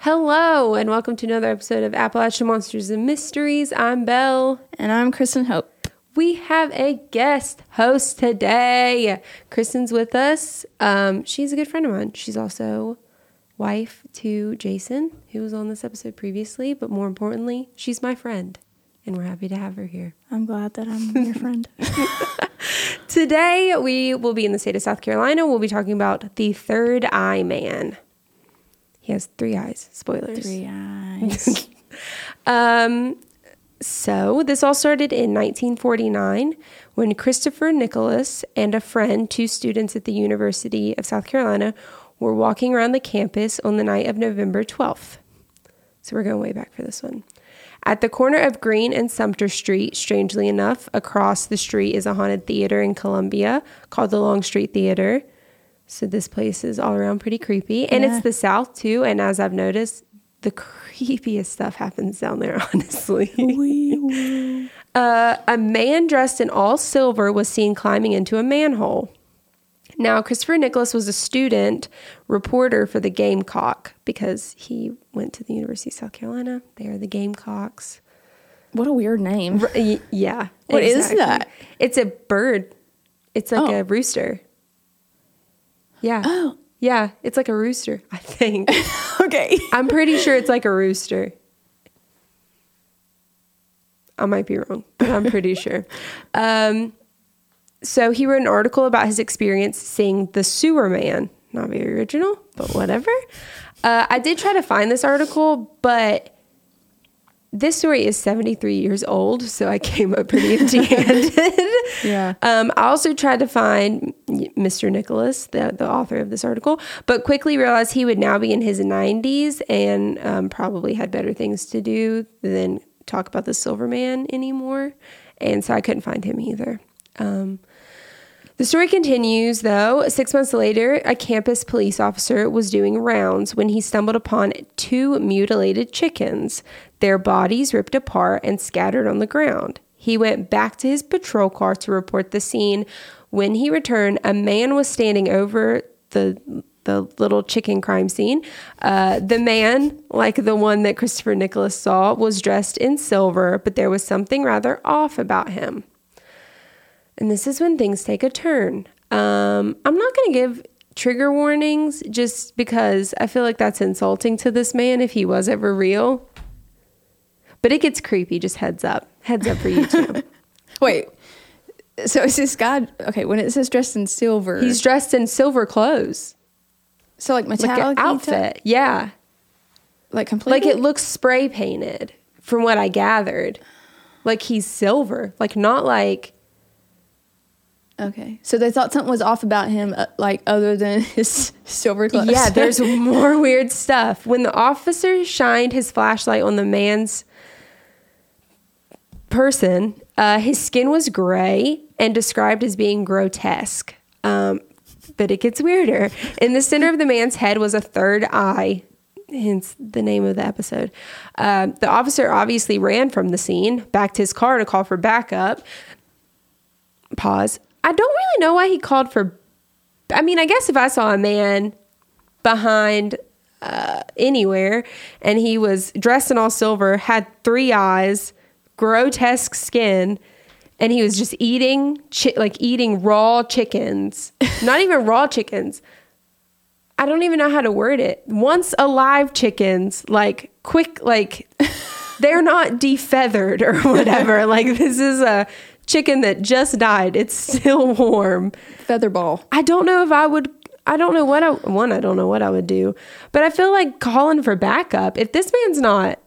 Hello, and welcome to another episode of Appalachian Monsters and Mysteries. I'm Belle. And I'm Kristen Hope. We have a guest host today. Kristen's with us. Um, she's a good friend of mine. She's also wife to Jason, who was on this episode previously, but more importantly, she's my friend, and we're happy to have her here. I'm glad that I'm your friend. Today, we will be in the state of South Carolina. We'll be talking about the third eye man. He has three eyes. Spoilers. Three eyes. Um, so this all started in 1949 when Christopher Nicholas and a friend, two students at the University of South Carolina, were walking around the campus on the night of November 12th. So we're going way back for this one. At the corner of Green and Sumter Street, strangely enough, across the street is a haunted theater in Columbia called the Longstreet Theater. So this place is all around pretty creepy. And Yeah. it's the South too. And as I've noticed, the creepiest stuff happens down there, honestly. Uh, a man dressed in all silver was seen climbing into a manhole. Now, Christopher Nicholas was a student reporter for the Gamecock because he went to the University of South Carolina. They are the Gamecocks. what a weird name. R- y- yeah. What is that? It's a bird. It's like Oh. a rooster. Yeah. Oh. Yeah. It's like a rooster, I think. Okay. I'm pretty sure it's like a rooster. I might be wrong, but I'm pretty sure. Um, so he wrote an article about his experience seeing the sewer man. Not very original, but whatever. Uh, I did try to find this article, but this story is 73 years old, so I came up pretty empty-handed. Yeah. Um, I also tried to find Mr. Nicholas, the, the author of this article, but quickly realized he would now be in his 90s and um, probably had better things to do than talk about the Silver Man anymore. And so I couldn't find him either. Um, the story continues, though. Six months later, a campus police officer was doing rounds when he stumbled upon two mutilated chickens, their bodies ripped apart and scattered on the ground. He went back to his patrol car to report the scene. When he returned, a man was standing over the the little chicken crime scene. Uh, the man, like the one that Christopher Nicholas saw, was dressed in silver, but there was something rather off about him. And this is when things take a turn. Um, I'm not going to give trigger warnings just because I feel like that's insulting to this man if he was ever real. But it gets creepy, just heads up. Heads up for you too. Wait. So is this guy okay? When it says dressed in silver, He's dressed in silver clothes, so like like metallic an outfit. Yeah. like completely. Like it looks spray painted from what I gathered. Like he's silver, like not like Okay, so they thought something was off about him, uh, like other than his silver clothes. Yeah, there's more weird stuff. When the officer shined his flashlight on the man's person, uh, his skin was gray and described as being grotesque. Um, but it gets weirder. In the center of the man's head was a third eye, hence the name of the episode. Uh, the officer obviously ran from the scene, backed his car to call for backup. Pause. I don't really know why he called for. I mean, I guess if I saw a man behind uh, anywhere and he was dressed in all silver, had three eyes, grotesque skin, and he was just eating chi- like eating raw chickens, not even raw chickens. I don't even know how to word it. Once alive chickens, like quick, like they're not defeathered or whatever. like this is a chicken that just died. It's still warm. featherball. I don't know if I would. I don't know what I one. I don't know what I would do, but I feel like calling for backup. If this man's not,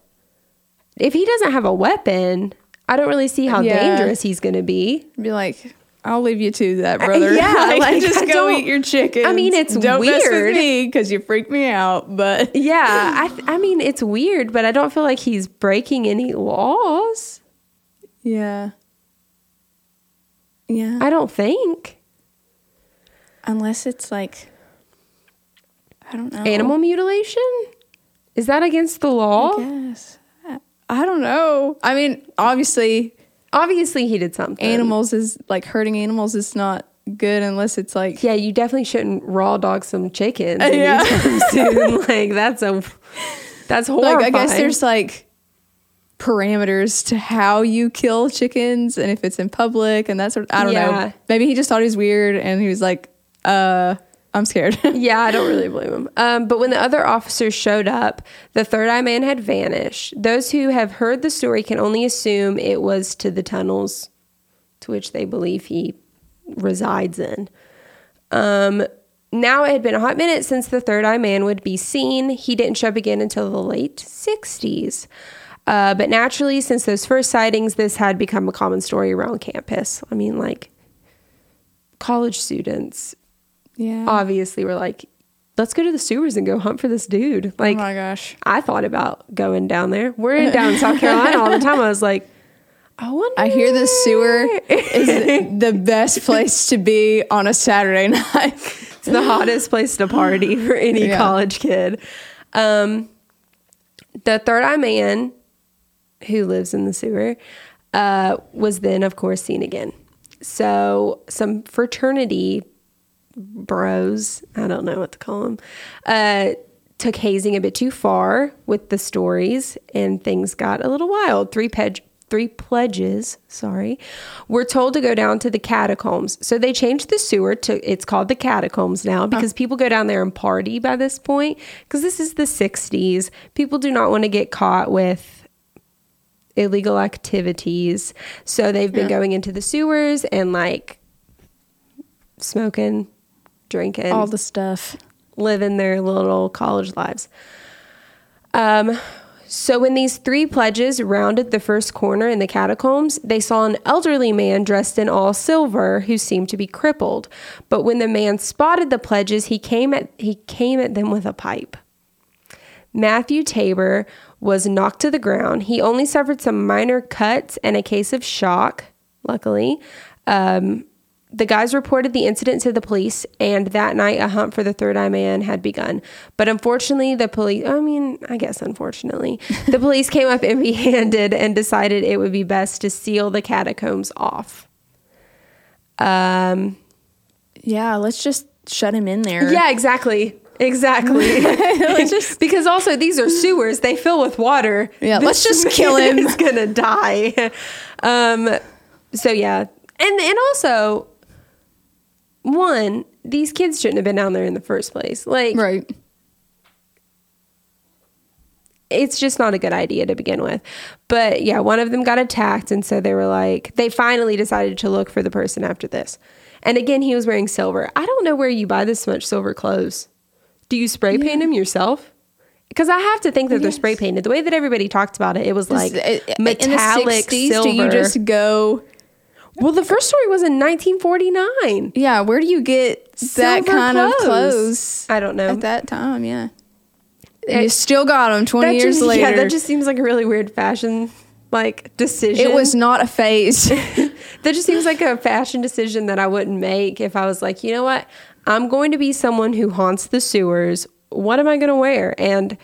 if he doesn't have a weapon, I don't really see how Yeah. dangerous he's going to be. Be like, I'll leave you to that, uh, brother. yeah, like, just I go eat your chicken. I mean, it's don't mess with me because you freaked me out. But Yeah, I. th- I mean, it's weird, but I don't feel like he's breaking any laws. yeah, yeah. I don't think. Unless it's like I don't know. Animal mutilation? Is that against the law? I guess. I don't know. I mean, obviously, Obviously, he did something. animals is like hurting animals is not good unless it's like Yeah, you definitely shouldn't raw dog some chickens Yeah. anytime soon. Like that's a that's horrifying. like I guess there's like parameters to how you kill chickens and if it's in public and that that's I don't Yeah. know. Maybe he just thought he was weird and he was like, uh, I'm scared. yeah, I don't really blame him. Um, but when the other officers showed up, the third eye man had vanished. Those who have heard the story can only assume it was to the tunnels to which they believe he resides in. Um, now it had been a hot minute since the third eye man would be seen. He didn't show up again until the late 60s. Uh, but naturally, since those first sightings, this had become a common story around campus. I mean, like college students yeah. obviously were like, let's go to the sewers and go hunt for this dude. Like, oh my gosh. I thought about going down there. We're in down South Carolina all the time. I was like, I wonder. I hear the sewer is the best place to be on a Saturday night. It's the hottest place to party for any Yeah. college kid. Um, the third eye man, who lives in the sewer, uh, was then, of course, seen again. So some fraternity bros, I don't know what to call them, uh, took hazing a bit too far with the stories, and things got a little wild. Three three pledges, sorry, were told to go down to the catacombs. So they changed the sewer to it's called the catacombs now because people go down there and party by this point because this is the 60s. People do not want to get caught with illegal activities. So they've been Yeah. going into the sewers and like smoking, drinking, All the stuff. living their little college lives. Um, so when these three pledges rounded the first corner in the catacombs, they saw an elderly man dressed in all silver who seemed to be crippled. But when the man spotted the pledges, he came at he came at them with a pipe. Matthew Tabor was knocked to the ground. He only suffered some minor cuts and a case of shock, luckily. Um, the guys reported the incident to the police, and that night a hunt for the third eye man had begun. But unfortunately, the police, I mean, I guess unfortunately, the police came up empty handed and decided it would be best to seal the catacombs off. Um, Yeah, let's just shut him in there. yeah, exactly. Exactly. because also these are sewers; they fill with water. Yeah, let's just kill him. is gonna die. Um. So yeah, and and also, one, these kids shouldn't have been down there in the first place. Like, Right. it's just not a good idea to begin with. But yeah, one of them got attacked, and so they were like, they finally decided to look for the person after this. And again, he was wearing silver. I don't know where you buy this much silver clothes. Do you spray paint them yourself? Because I have to think that they're spray painted. The way that everybody talked about it, it was like Just, uh, metallic silver. do you just go? well, the first story was in 1949. Yeah, where do you get that Silver kind of clothes. clothes I don't know. at that time? Yeah, and you still got them twenty That years just, later. Yeah, that just seems like a really weird fashion like decision. it was not a phase. That just seems like a fashion decision that I wouldn't make if I was like, you know what? I'm going to be someone who haunts the sewers. What am I going to wear? And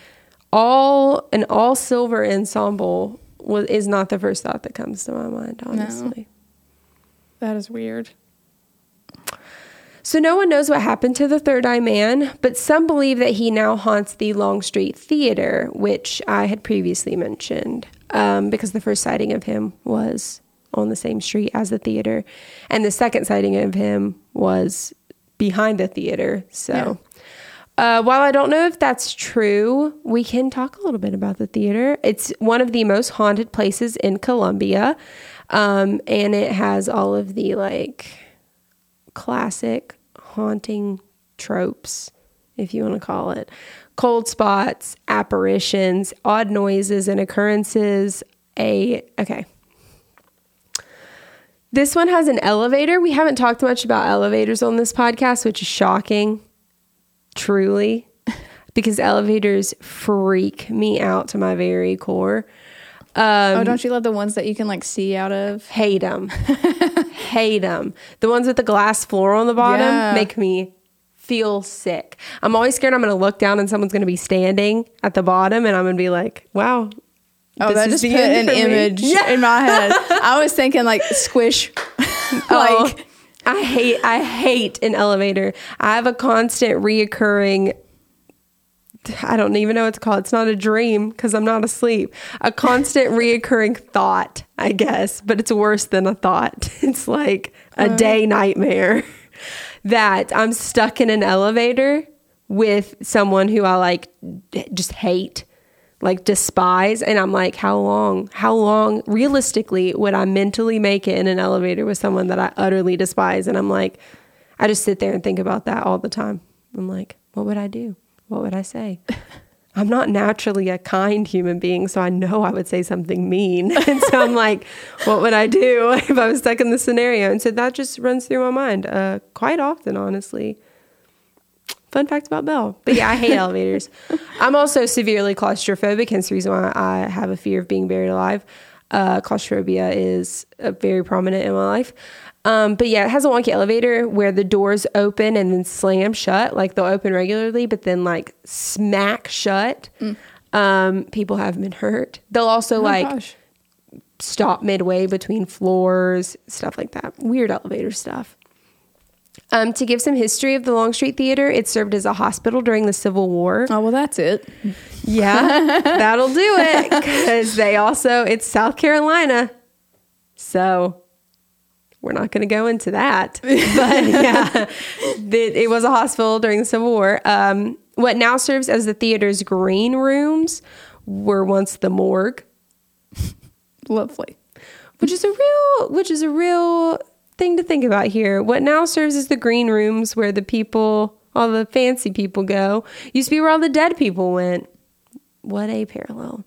all an all silver ensemble was, is not the first thought that comes to my mind, honestly. that is weird. So no one knows what happened to the third eye man, but some believe that he now haunts the Longstreet Theater, which I had previously mentioned, um, because the first sighting of him was on the same street as the theater, and the second sighting of him was behind the theater. So. Uh, while I don't know if that's true, we can talk a little bit about the theater. It's one of the most haunted places in Columbia, um, and it has all of the like classic haunting tropes, if you want to call it. Cold spots, apparitions, odd noises and occurrences. A okay. This one has an elevator. We haven't talked much about elevators on this podcast, which is shocking, truly, because elevators freak me out to my very core. Um, oh, don't you love the ones that you can like see out of? hate them hate them the ones with the glass floor on the bottom Yeah. make me feel sick. I'm always scared I'm going to look down and someone's going to be standing at the bottom and I'm going to be like, wow. Oh, this that is just put an image Yeah. in my head. I was thinking like squish, Oh, like I hate I hate an elevator. I have a constant reoccurring I don't even know what it's called. It's not a dream because I'm not asleep. A constant reoccurring thought, I guess, but it's worse than a thought. It's like a day nightmare that I'm stuck in an elevator with someone who I like just hate, like despise. And I'm like, how long, how long realistically would I mentally make it in an elevator with someone that I utterly despise? And I'm like, I just sit there and think about that all the time. I'm like, what would I do? What would I say? I'm not naturally a kind human being, so I know I would say something mean. And so I'm like, what would I do if I was stuck in this scenario? And so that just runs through my mind uh, quite often, honestly. Fun fact about Belle. But yeah, I hate elevators. I'm also severely claustrophobic, hence the reason why I have a fear of being buried alive. Uh, claustrophobia is uh, very prominent in my life. Um, but yeah, it has a wonky elevator where the doors open and then slam shut. Like they'll open regularly, but then like smack shut. Um, people have been hurt. They'll also oh like gosh. stop midway between floors, stuff like that. Weird elevator stuff. Um, to give some history of the Longstreet Theater, it served as a hospital during the Civil War. Oh well, that's it. Yeah, that'll do it because they also, it's South Carolina. So we're not going to go into that. But yeah, the, it was a hospital during the Civil War. Um, what now serves as the theater's green rooms were once the morgue. Lovely. which is a real which is a real thing to think about here. What now serves as the green rooms where the people all the fancy people go. Used to be where all the dead people went. What a parallel.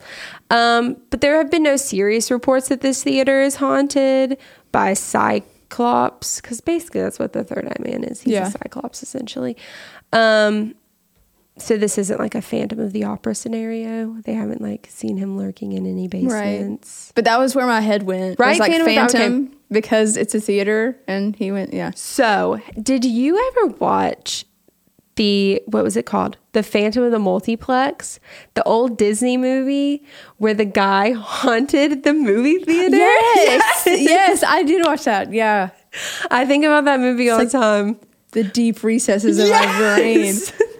Um, but there have been no serious reports that this theater is haunted by cyclops because basically that's what the third eye man is. He's Yeah. a cyclops essentially. Um, so this isn't like a phantom of the opera scenario. They haven't like seen him lurking in any basements. But that was where my head went. It Right, was like Phantom Phantom because it's a theater, and he went. Yeah. So, did you ever watch the what was it called? The Phantom of the Multiplex, the old Disney movie where the guy haunted the movie theater? Yes, yes, I did watch that. Yeah, I think about that movie all the time. the deep recesses of my brain.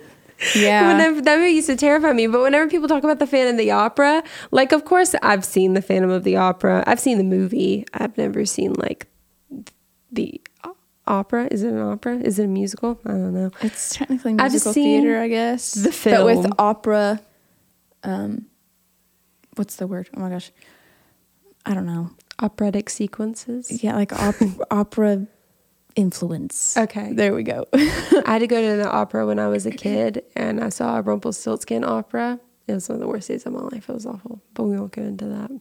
Yeah, Whenever, that movie used to terrify me, but whenever people talk about the Phantom of the Opera, like of course I've seen the Phantom of the Opera. I've seen the movie. I've never seen like the opera. Is it an opera? Is it a musical? I don't know. it's technically musical theater, I guess. the but with film. opera. Um, what's the word? Oh my gosh, I don't know. Operatic sequences. Yeah, like op- opera influence. Okay. there we go. I had to go to the opera when I was a kid, and I saw a Rumpelstiltskin opera. It was one of the worst days of my life. It was awful, but we won't go into that.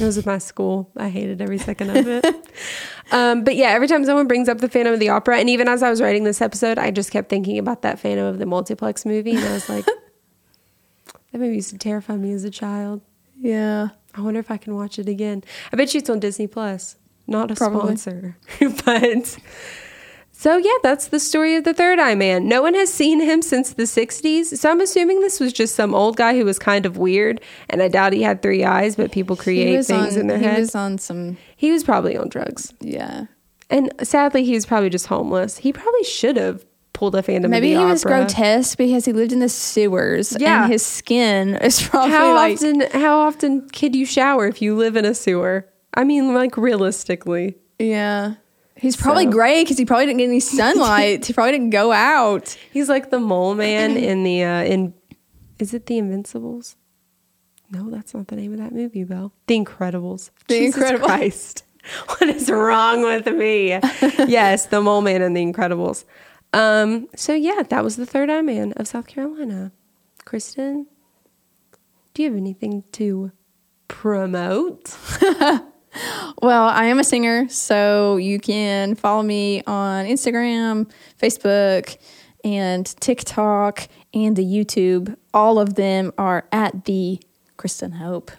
It was with my school. I hated every second of it. um, but yeah, every time someone brings up the Phantom of the Opera, and even as I was writing this episode, I just kept thinking about that Phantom of the Multiplex movie, and I was like, that movie used to terrify me as a child. yeah, I wonder if I can watch it again. I bet you it's on Disney Plus. Not a Probably. sponsor, but so yeah, that's the story of the Third Eye Man. No one has seen him since the '60s, so I'm assuming this was just some old guy who was kind of weird, and I doubt he had three eyes, but people he create things on. in their he head. was on some. he was probably on drugs, Yeah, and sadly, he was probably just homeless. He probably should have pulled a Phantom. maybe he the was grotesque because he lived in the sewers. Yeah. and his skin is probably How like. often? How often could you shower if you live in a sewer? I mean, like realistically. Yeah. He's probably So- gray because he probably didn't get any sunlight. he probably didn't go out. He's like the mole man in the uh in is it the Invincibles? No, that's not the name of that movie, Belle. The Incredibles. The Jesus Incredibles. Christ. What is wrong with me? yes, the mole man in the Incredibles. Um, so yeah, that was the third eye man of South Carolina. Kristen, do you have anything to promote? Well, I am a singer, so you can follow me on Instagram, Facebook, and TikTok, and the YouTube. All of them are at the Kristen Hope.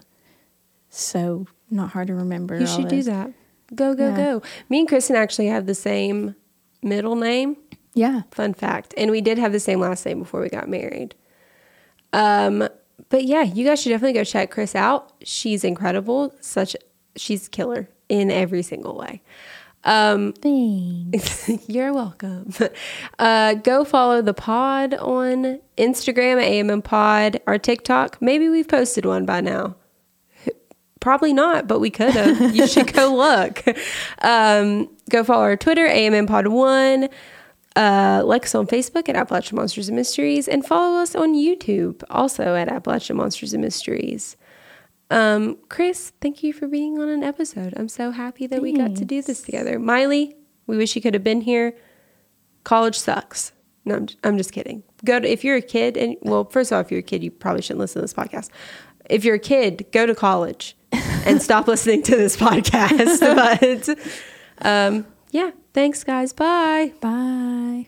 So not hard to remember. You should do that. Go, go, Yeah. go. Me and Kristen actually have the same middle name. Yeah. Fun fact. And we did have the same last name before we got married. Um, but yeah, you guys should definitely go check Chris out. She's incredible. Such she's killer in every single way. Um, Thanks. you're welcome. Uh, go follow the pod on Instagram at AMM Pod, our TikTok. Maybe we've posted one by now. Probably not, but we could have. you should go look. Um, go follow our Twitter, AMM Pod One. Uh, like us on Facebook at Appalachian Monsters and Mysteries, and follow us on YouTube also at Appalachian Monsters and Mysteries. Um, Chris, thank you for being on an episode. I'm so happy that we got to do this together. Miley, we wish you could have been here. College sucks. No, I'm, I'm just kidding. Go to if you're a kid, and well, first of all, if you're a kid, you probably shouldn't listen to this podcast. If you're a kid, go to college and stop listening to this podcast. but um, yeah, thanks, guys. Bye. Bye.